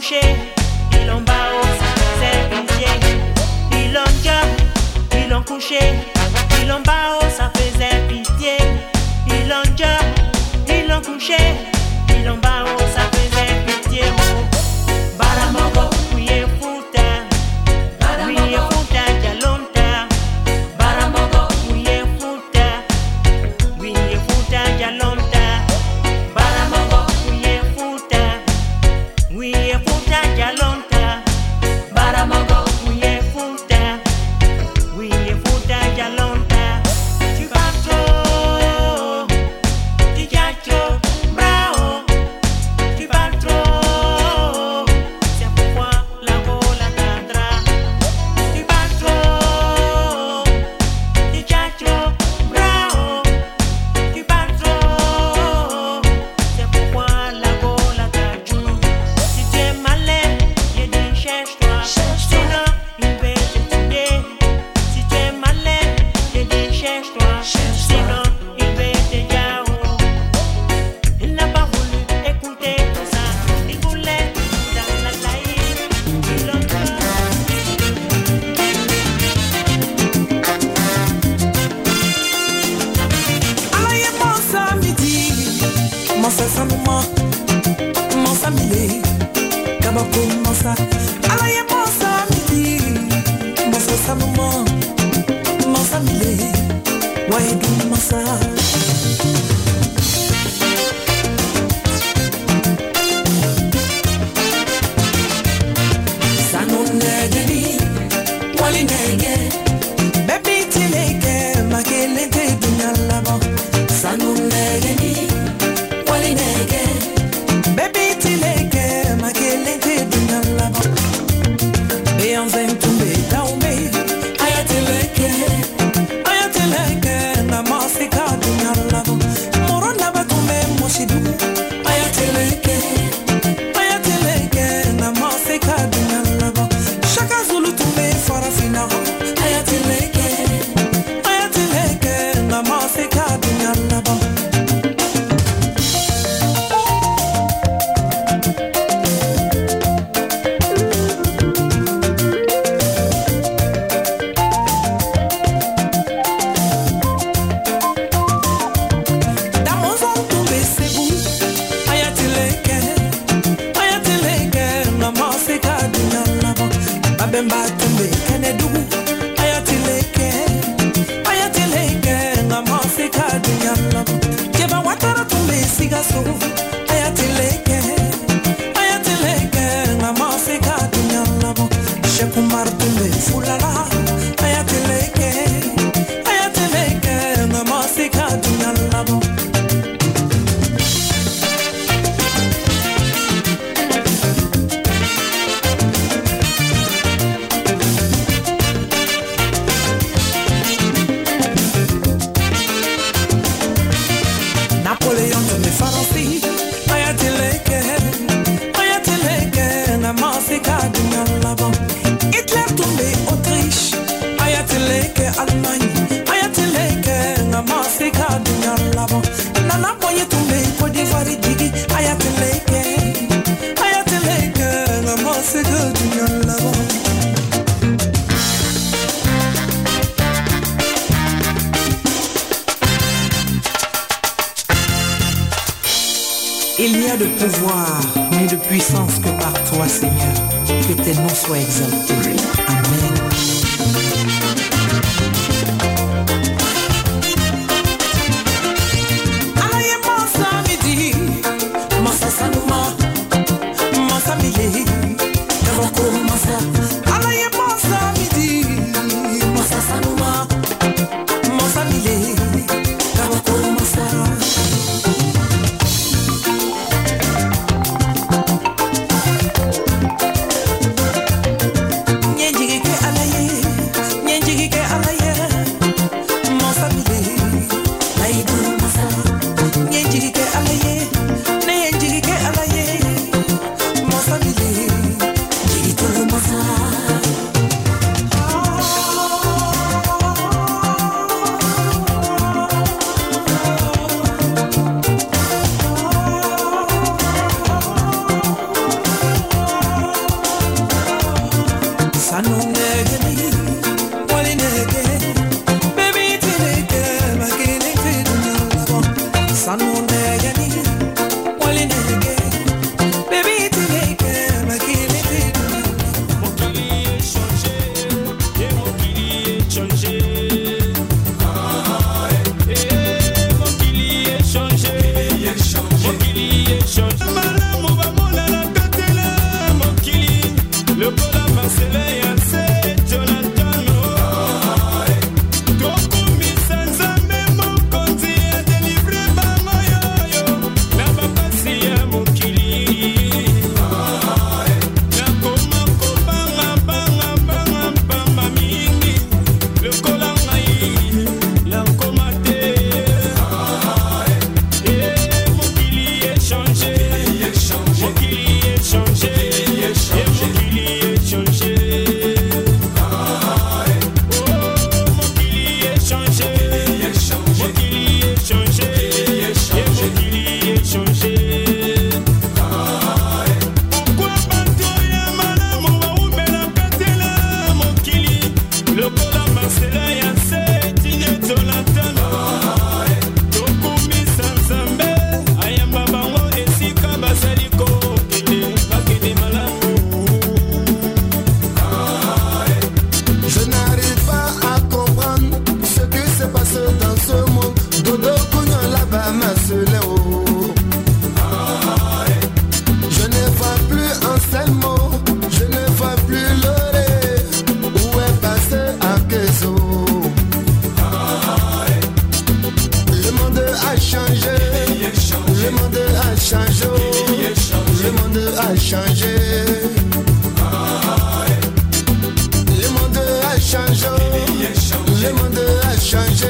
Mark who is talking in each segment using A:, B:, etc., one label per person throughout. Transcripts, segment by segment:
A: couché, ils l'ont bao, ils
B: a changé. Le monde a changé. Le monde a changé. Le monde a changé. Le monde a changé.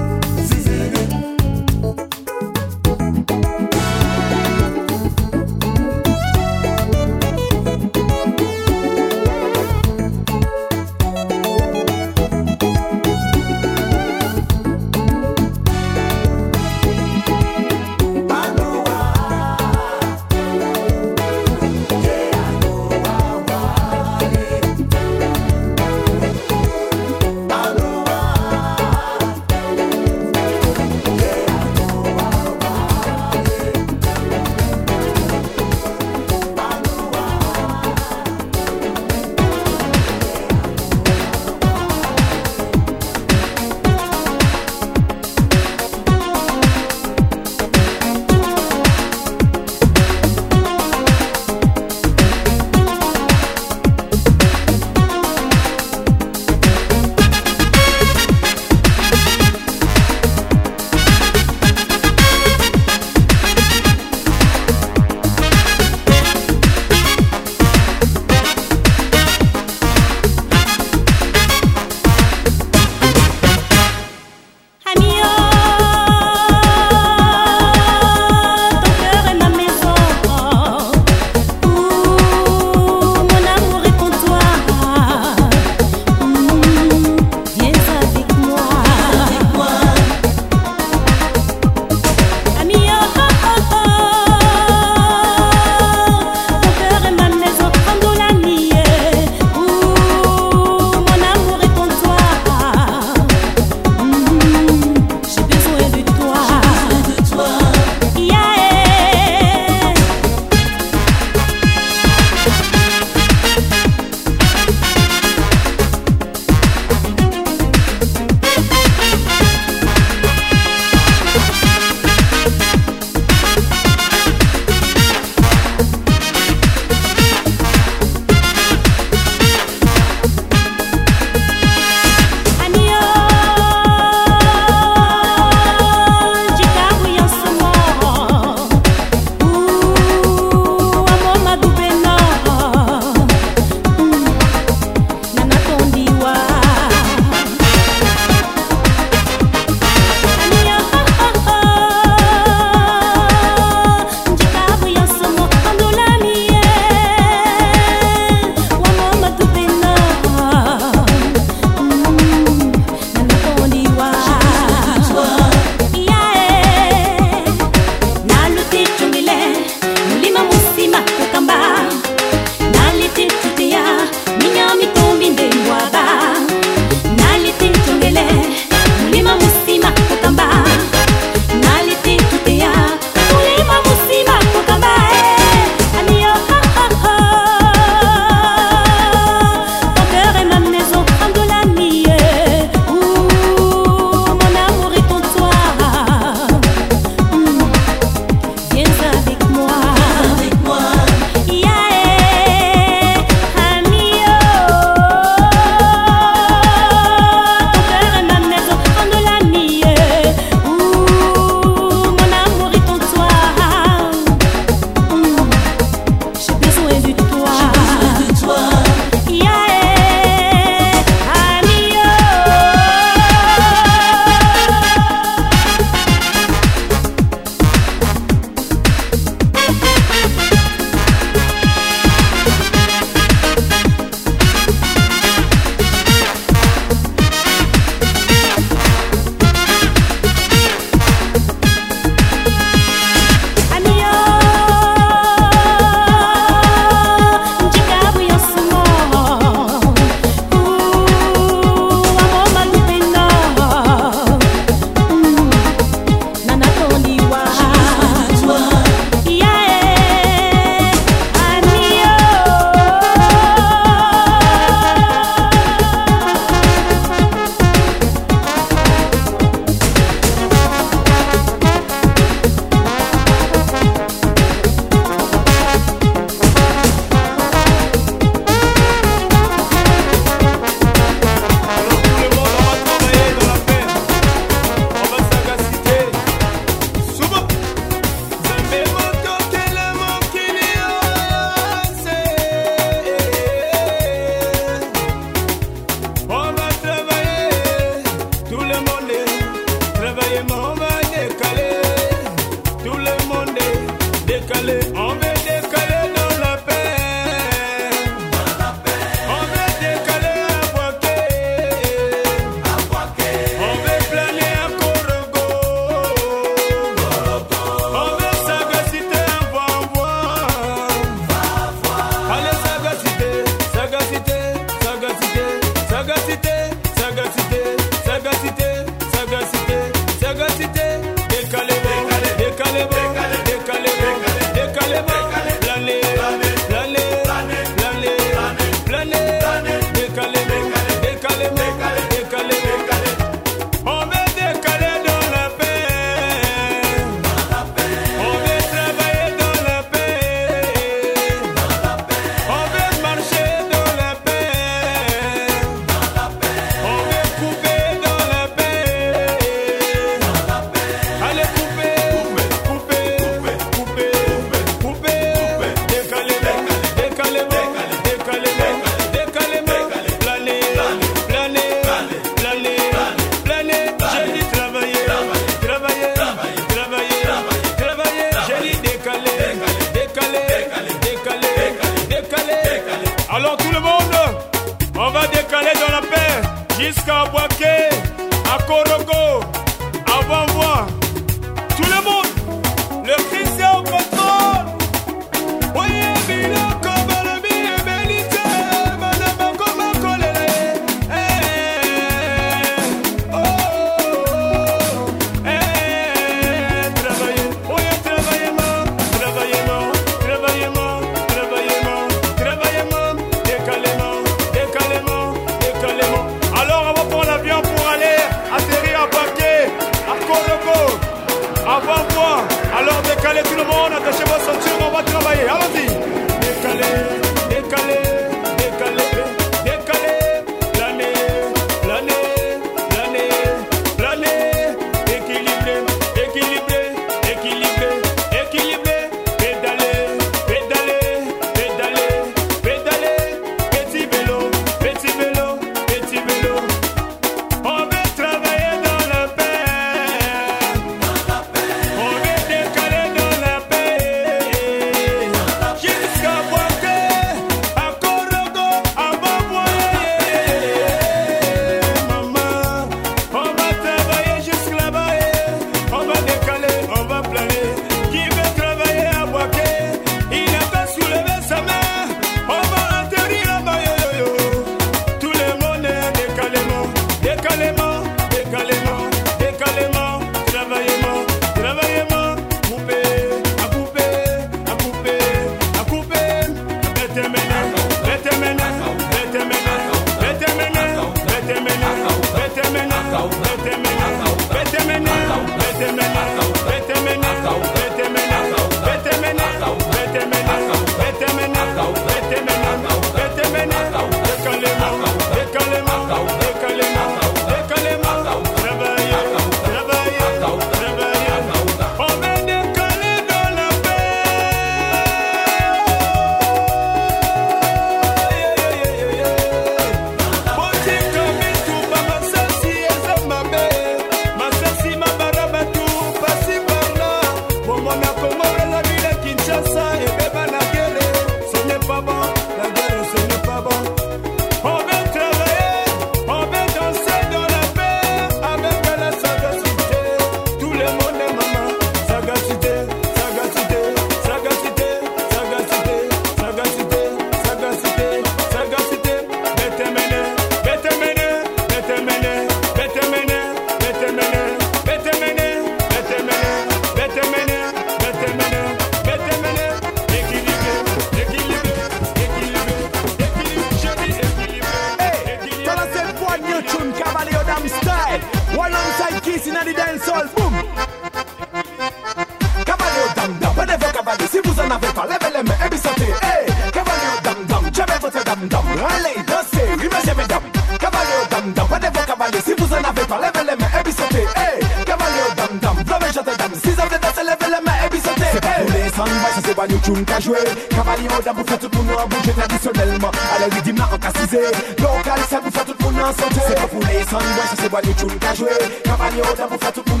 C: se
B: ba nou choun ka jwe Kavali an dan pou tout moun an bouje tradisyonelman Ale wè dim nan an kasize tout moun an sante Se pa pou lè san mwen se se ba nou choun ka jwe Kavali an dan pou fè tout dim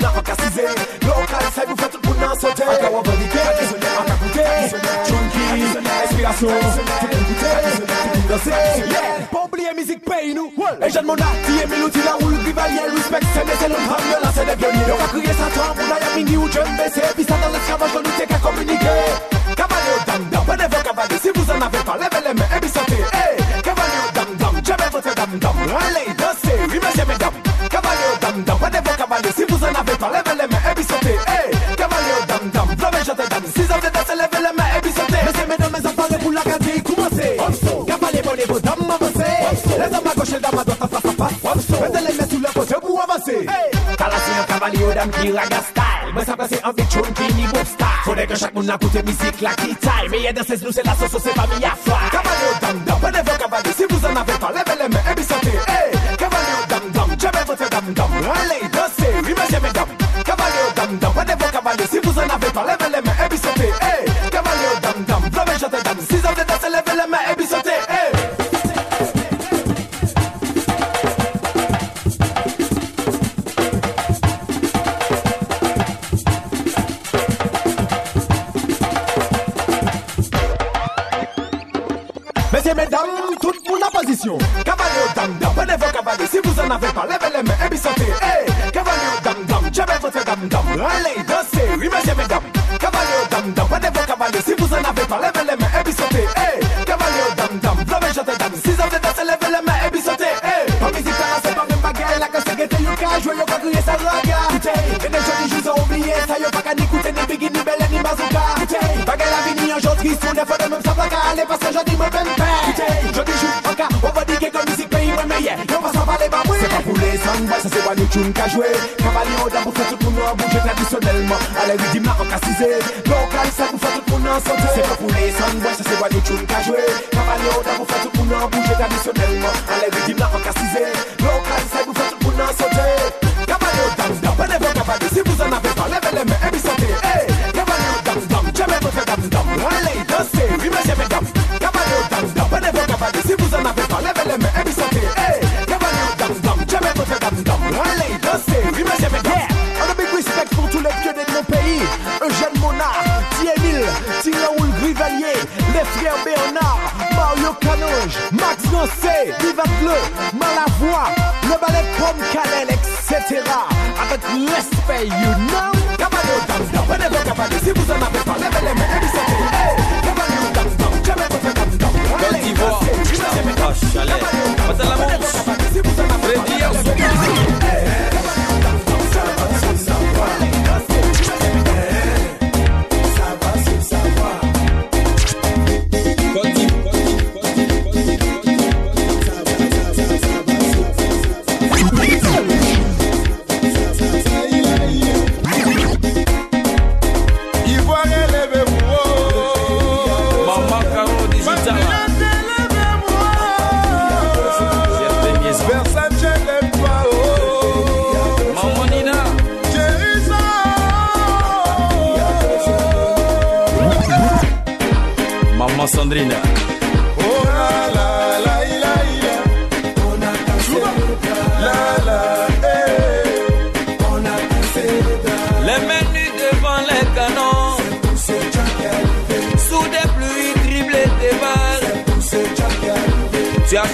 B: nan an kasize Lokal sa tout moun an sante Anka wè vanite, anka koute Chounki, espirasyon Tout
D: tout la roule Rivalier, respect, se mese loun ham Yo la de pionye Yo ka kriye satan pou la yamini ou jembe Se l'esclavage, on qu'à communiquer. Cavalier au dam dam, whenever cavalier, si vous en avez pas, levez les mains et puis. Hey, cavalier dam dam. Allez, dansez, remerciez mesdames. Cavalier au dam dam, whenever cavalier, si vous en avez pas, levez les mains et puis. Hey, dam dam. Si vous avez dansé, levez les mains et puis. Messieurs, mesdames, mes enfants, pour la gâterie, commencez. Cavalier, vos dames, avancez. Les dames à gauche, les dames à droite. Mettez les mains sous le côté pour avancer. T'as yon kavali yo dam ki raga style. Mwen sa prese an vitroun ki ni bop style. Fode ke chak moun akoute mizik la ki tay Meye danses nou se la soso se pa mi a fly Kavali yo dam dam, pwede vyo kavali Si vous en avez pas, levez les mains et puis sentez. Hey. Kavali yo dam dam, jeme votre dam dam. Allez, dansez, oui monsieur mesdames Kavali yo dam dam, pwede vyo position. Cavalier au dam dam, prenez vos cavaliers. Si vous en avez pas, levez les mains et puis sautez. Hey, cavalier au dam dam, jamais votre dam dam. Allez, dansez, oui, messieurs, mesdames. Cavalier au dam dam, prenez vos cavaliers. Si vous en avez pas, levez les mains et puis sautez. Hey, cavalier au dam dam, flamme et chantez dam. Si vous avez dansé, levez les mains et puis sautez. Hey, pas musique, c'est pas même bagarre. La casse, c'est you can jouer, yo, pas crier, ça raga. Et des jolis jours ont oublié. Ça, yo, pas qu'à n'écouter ni biggie, ni belle, ni bazooka. Bagarre la vie, ni un jour triste. On est fait de même, ça va qu'à aller parce que je dis, me même père. Anka, obodi gen kon mizik peyi mwen meye. Yo pa san pale ba mwen. Se pa pou le san boy, sa se wany choun ka jwe. Kavali an dan pou fè tout moun an bouje tradisyonelman. Ale ridim la an kasize Lokal sa pou fè tout moun an sote Se pa pou le san boy, sa se wany choun ka jwe. Kavali an dan pou fè tout moun an bouje tradisyonelman. Ale ridim la an kasize Lokal sa pou fè tout moun an sote Comme Kalel, etc. Avec respect, you know. Cabane au dance, down, venez vous cabane. Si vous en avez pas, levez les mains et sortez. Hey, cabane au dance, down, jamais vous faites
E: dance,
D: down. Côte d'Ivoire, Chambre,
E: ah, Chalet. Pas de la manche. Freddy,
D: Hey,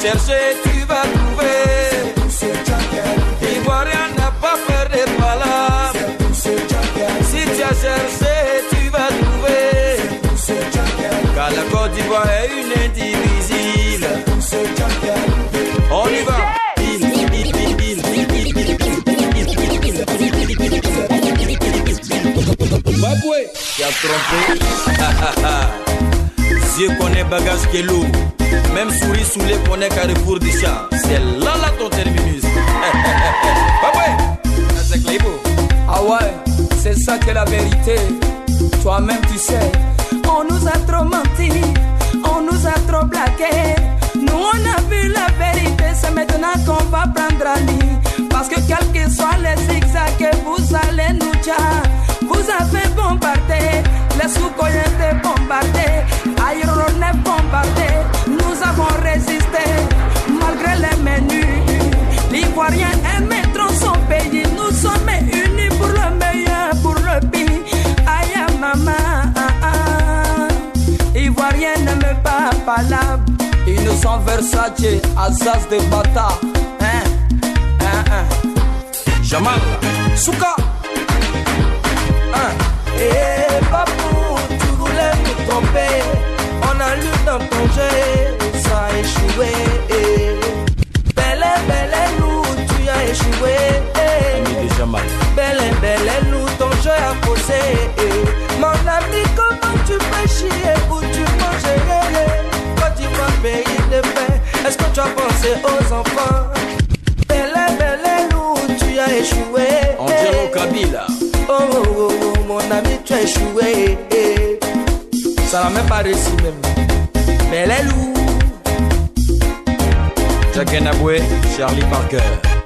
E: Cherché, tu vas trouver. Ivoirien n'a pas peur des palabres. Si tu as cherché, tu vas trouver. Car la Côte d'Ivoire est une indivisible. On y va. Baboué, tu as trompé. Dieu connaît bagage qui est lourd. Même souris saoulé connaît carrefour du. C'est là là ton terminus. Clébo.
F: Ah ouais, c'est ça que la vérité. Toi-même tu sais.
G: On nous a trop menti, on nous a trop blagué. Nous on a vu la vérité, c'est maintenant qu'on va prendre à lit. Parce que quels que soient les zigzags que vous allez nous dire, vous avez bombardé, les sous-coyens bombardés, avons résisté, malgré les menus. L'Ivoirien aime trop son pays, nous sommes unis pour le meilleur, pour le pire. Aïe, maman, ah, ah. Ivoirien n'aime pas
F: nous sont Versace, Alsace de Bata. Hein? Hein, hein.
E: Jamal,
F: Souka. Hein?
G: Eh, papou, tu voulais nous tromper. On a lu dans ton jeu, ça a échoué. eh. Belle, belle, nous, tu as échoué. eh.
E: ami de Jamal.
G: Belle, belle, nous, ton jeu a posé. eh. Mon ami, comment tu peux chier ou tu manges eh, Quand tu vas payer de paix, est-ce que tu as pensé aux enfants? Belle, belle, nous, tu as échoué.
E: On dirait au. Kabila.
G: Oh, oh, oh, oh, mon ami, tu as échoué.
F: Ça n'a même pas réussi même.
G: Mais les
E: Naboué, Charlie Parker.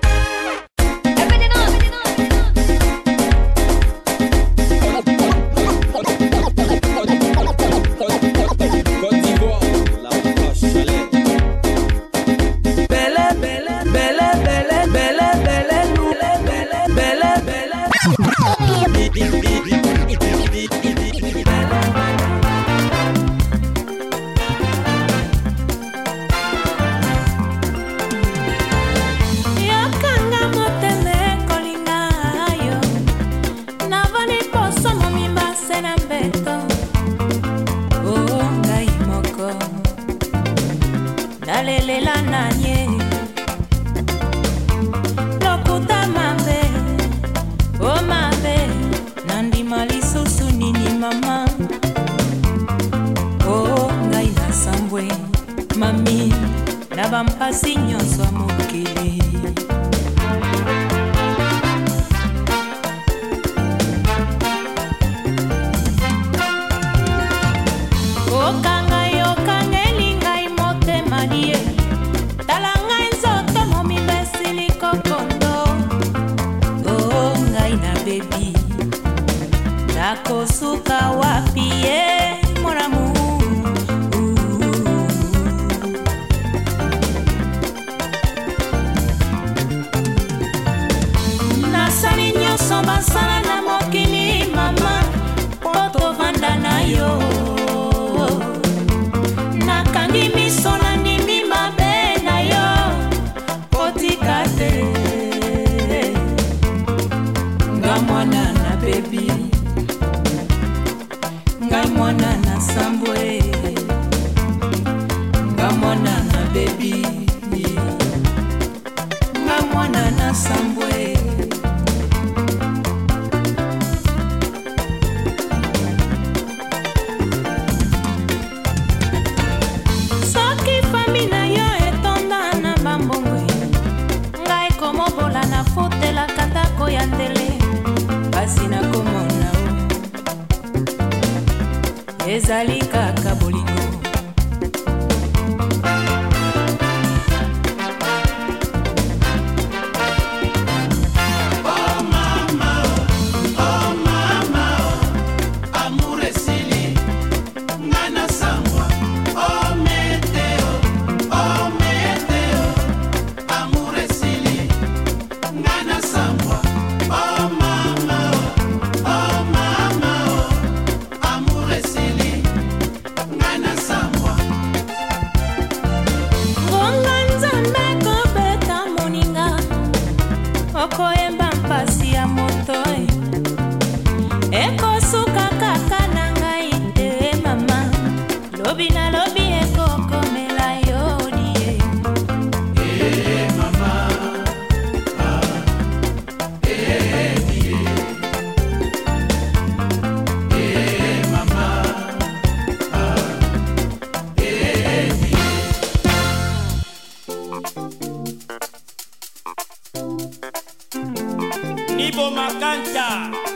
H: Vivo Macancha.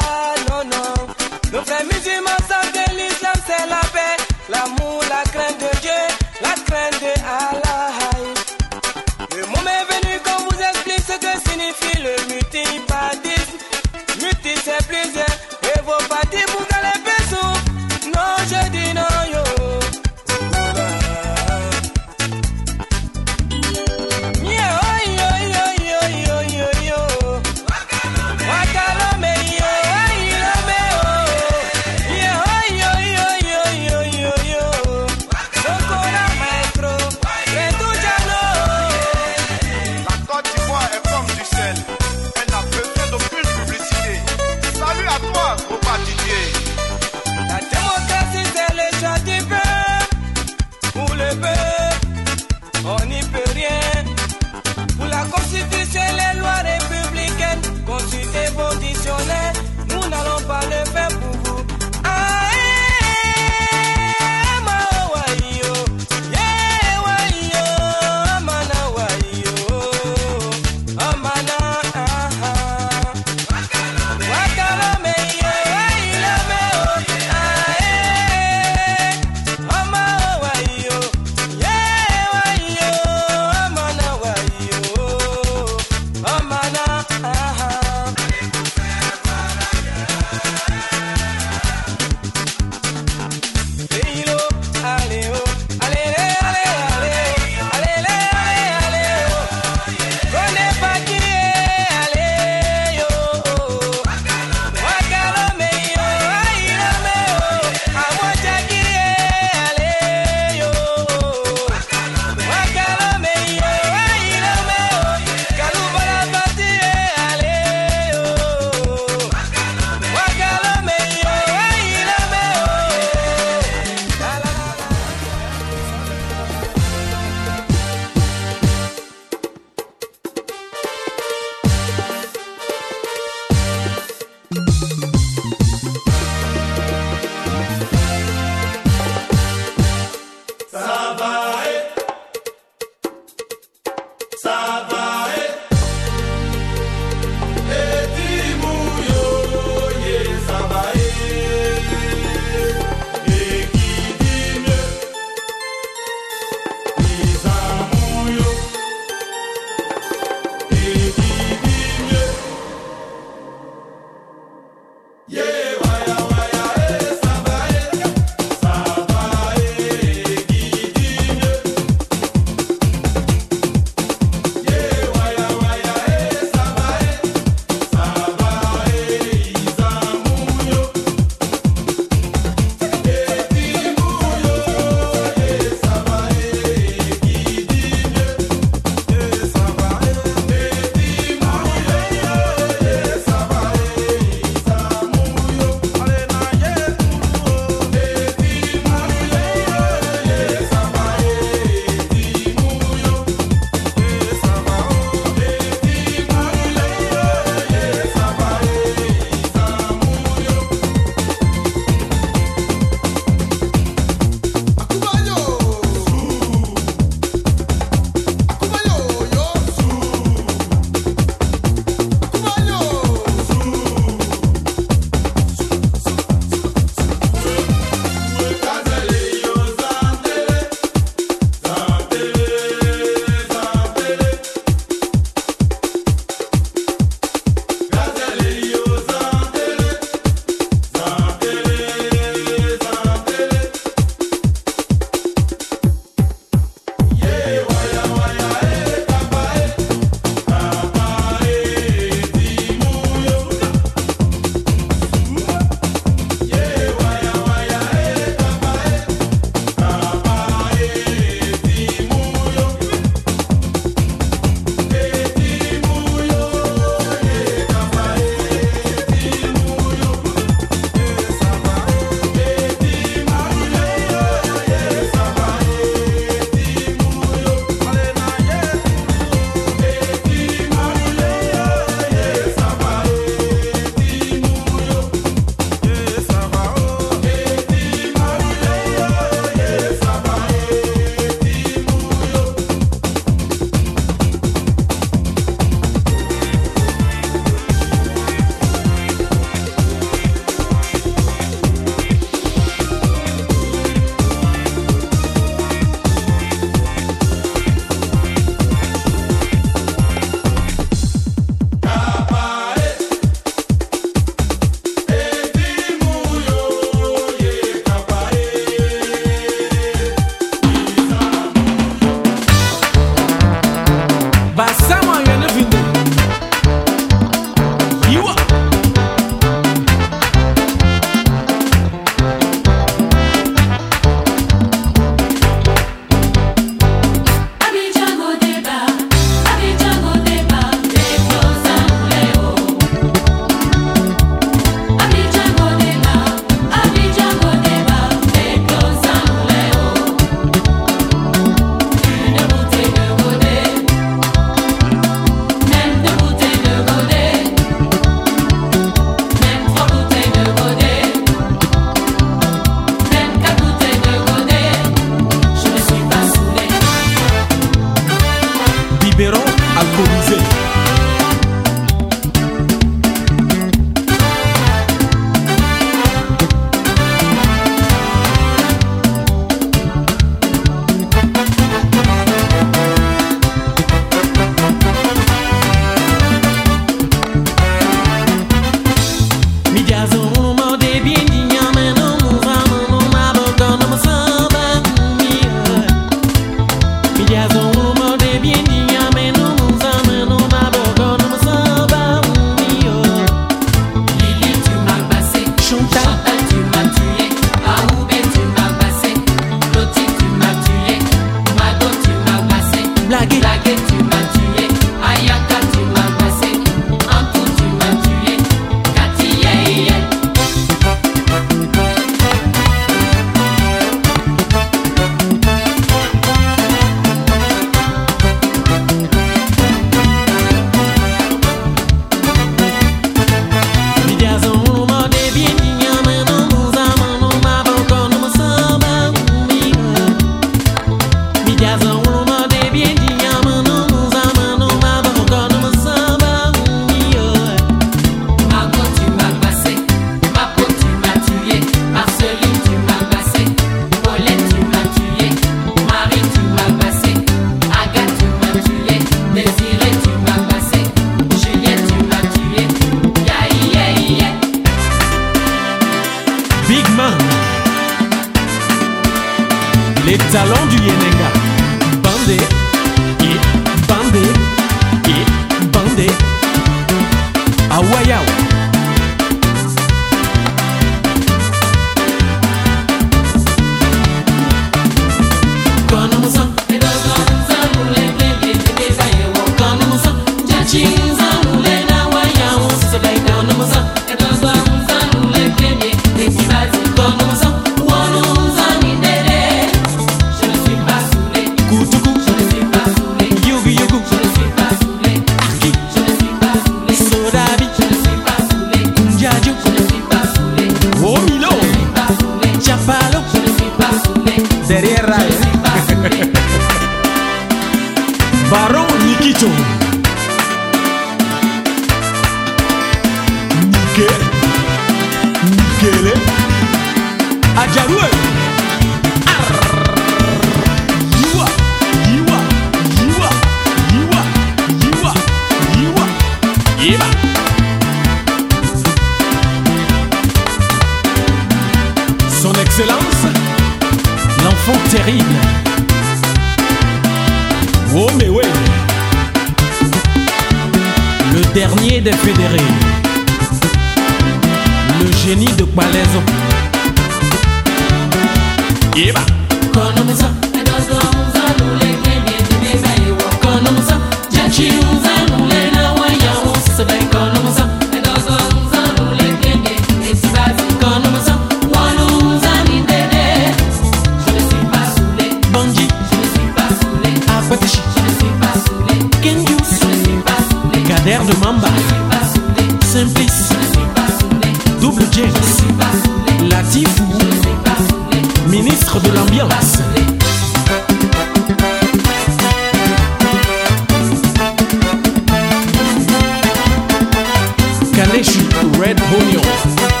H: Red
C: Bull News.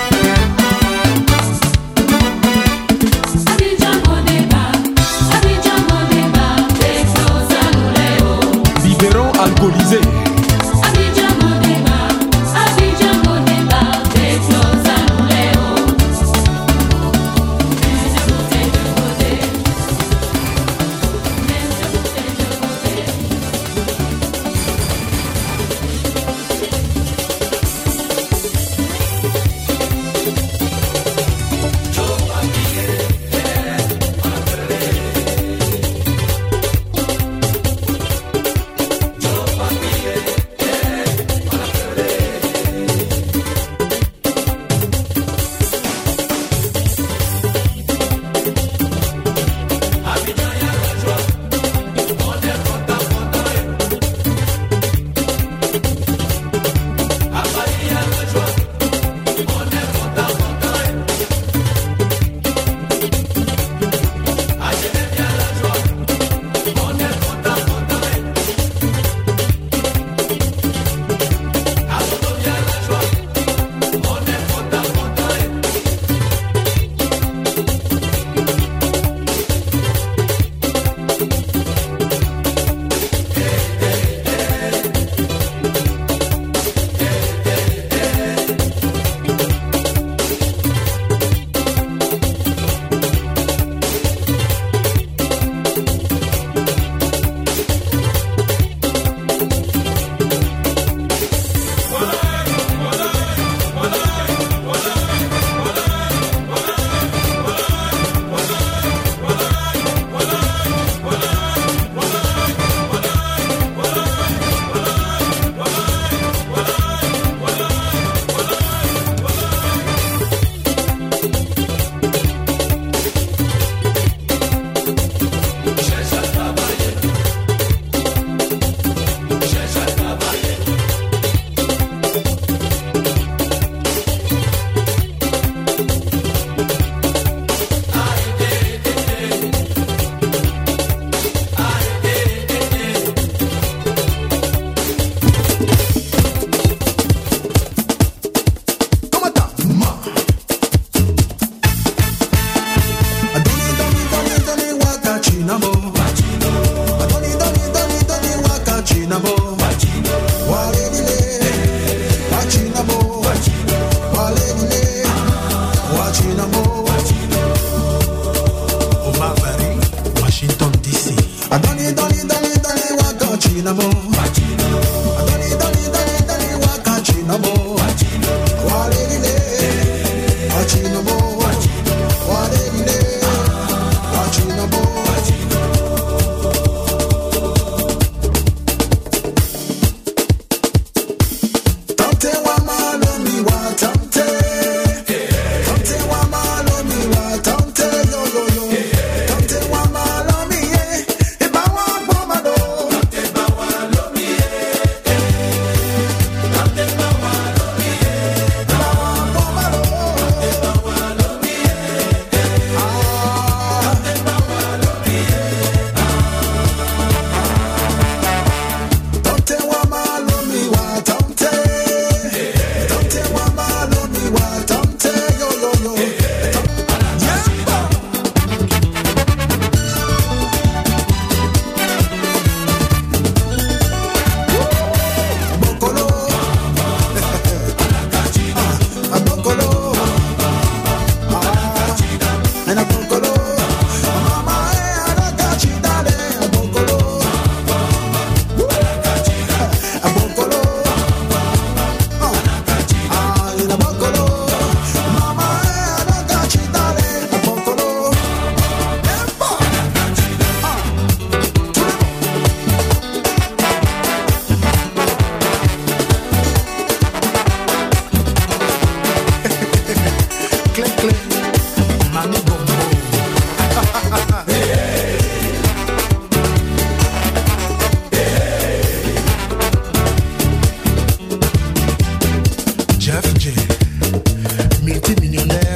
C: multimillionnaire.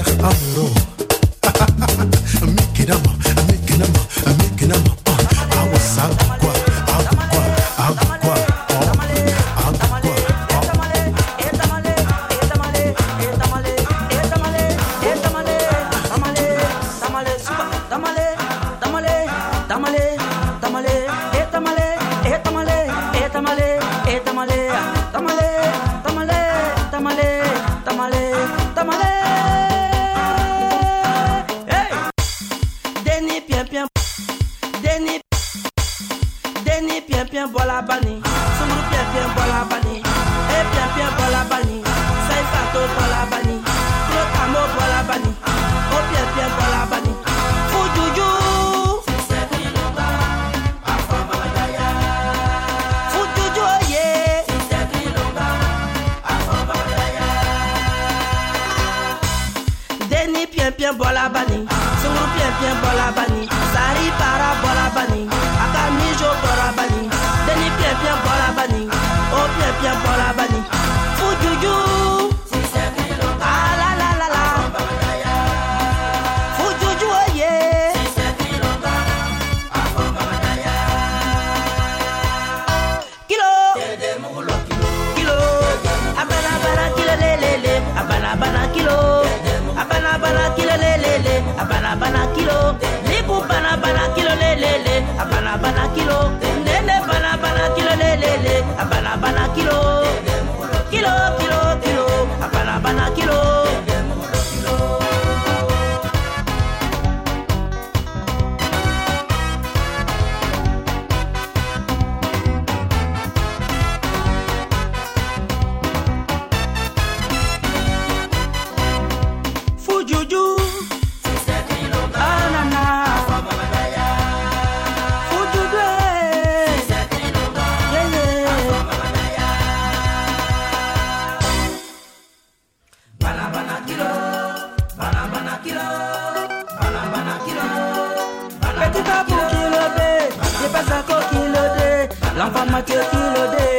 C: kílódé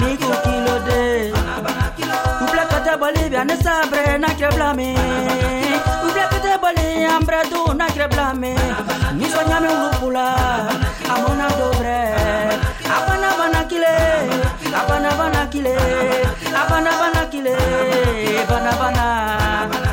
C: níkù kílódé ubulakata bali bi ani sabre nakire bila mi ubulakata bali anbrɛ du nakire bila mi
G: nisɔnyami wulubula amuna dobrɛ abanabana kile abanabana kile abanabana kile banabana. Bana, bana, bana, bana, bana, bana, bana, bana.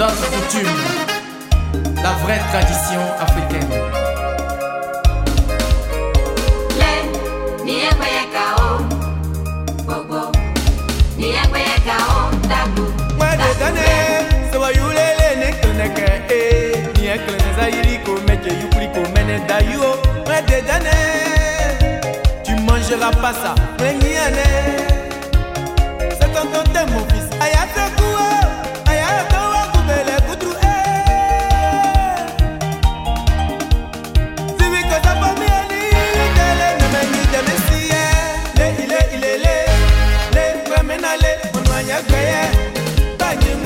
H: notre coutume, la vraie tradition africaine.
B: Tu mangeras pas ça,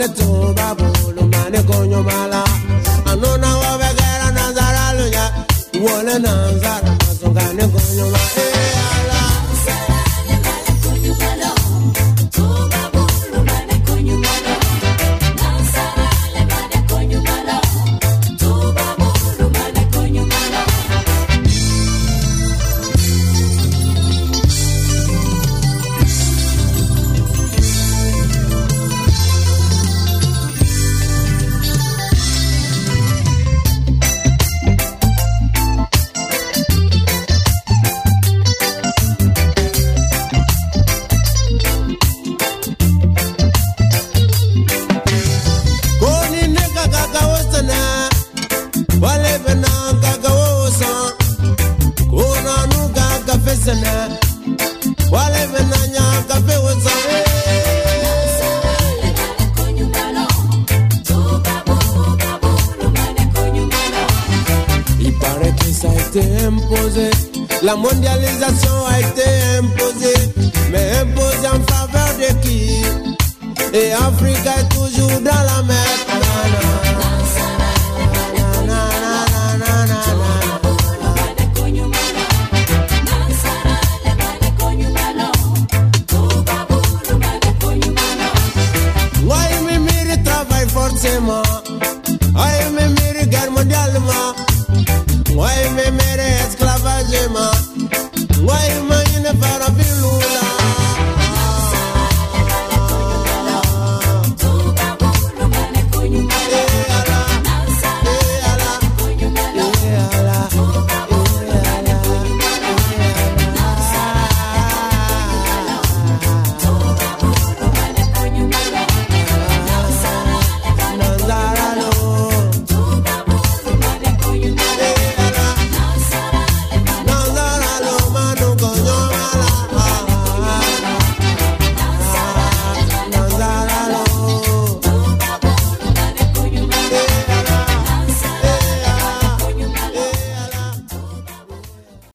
I: lẹ́tọ̀ọ́ bá bọ̀.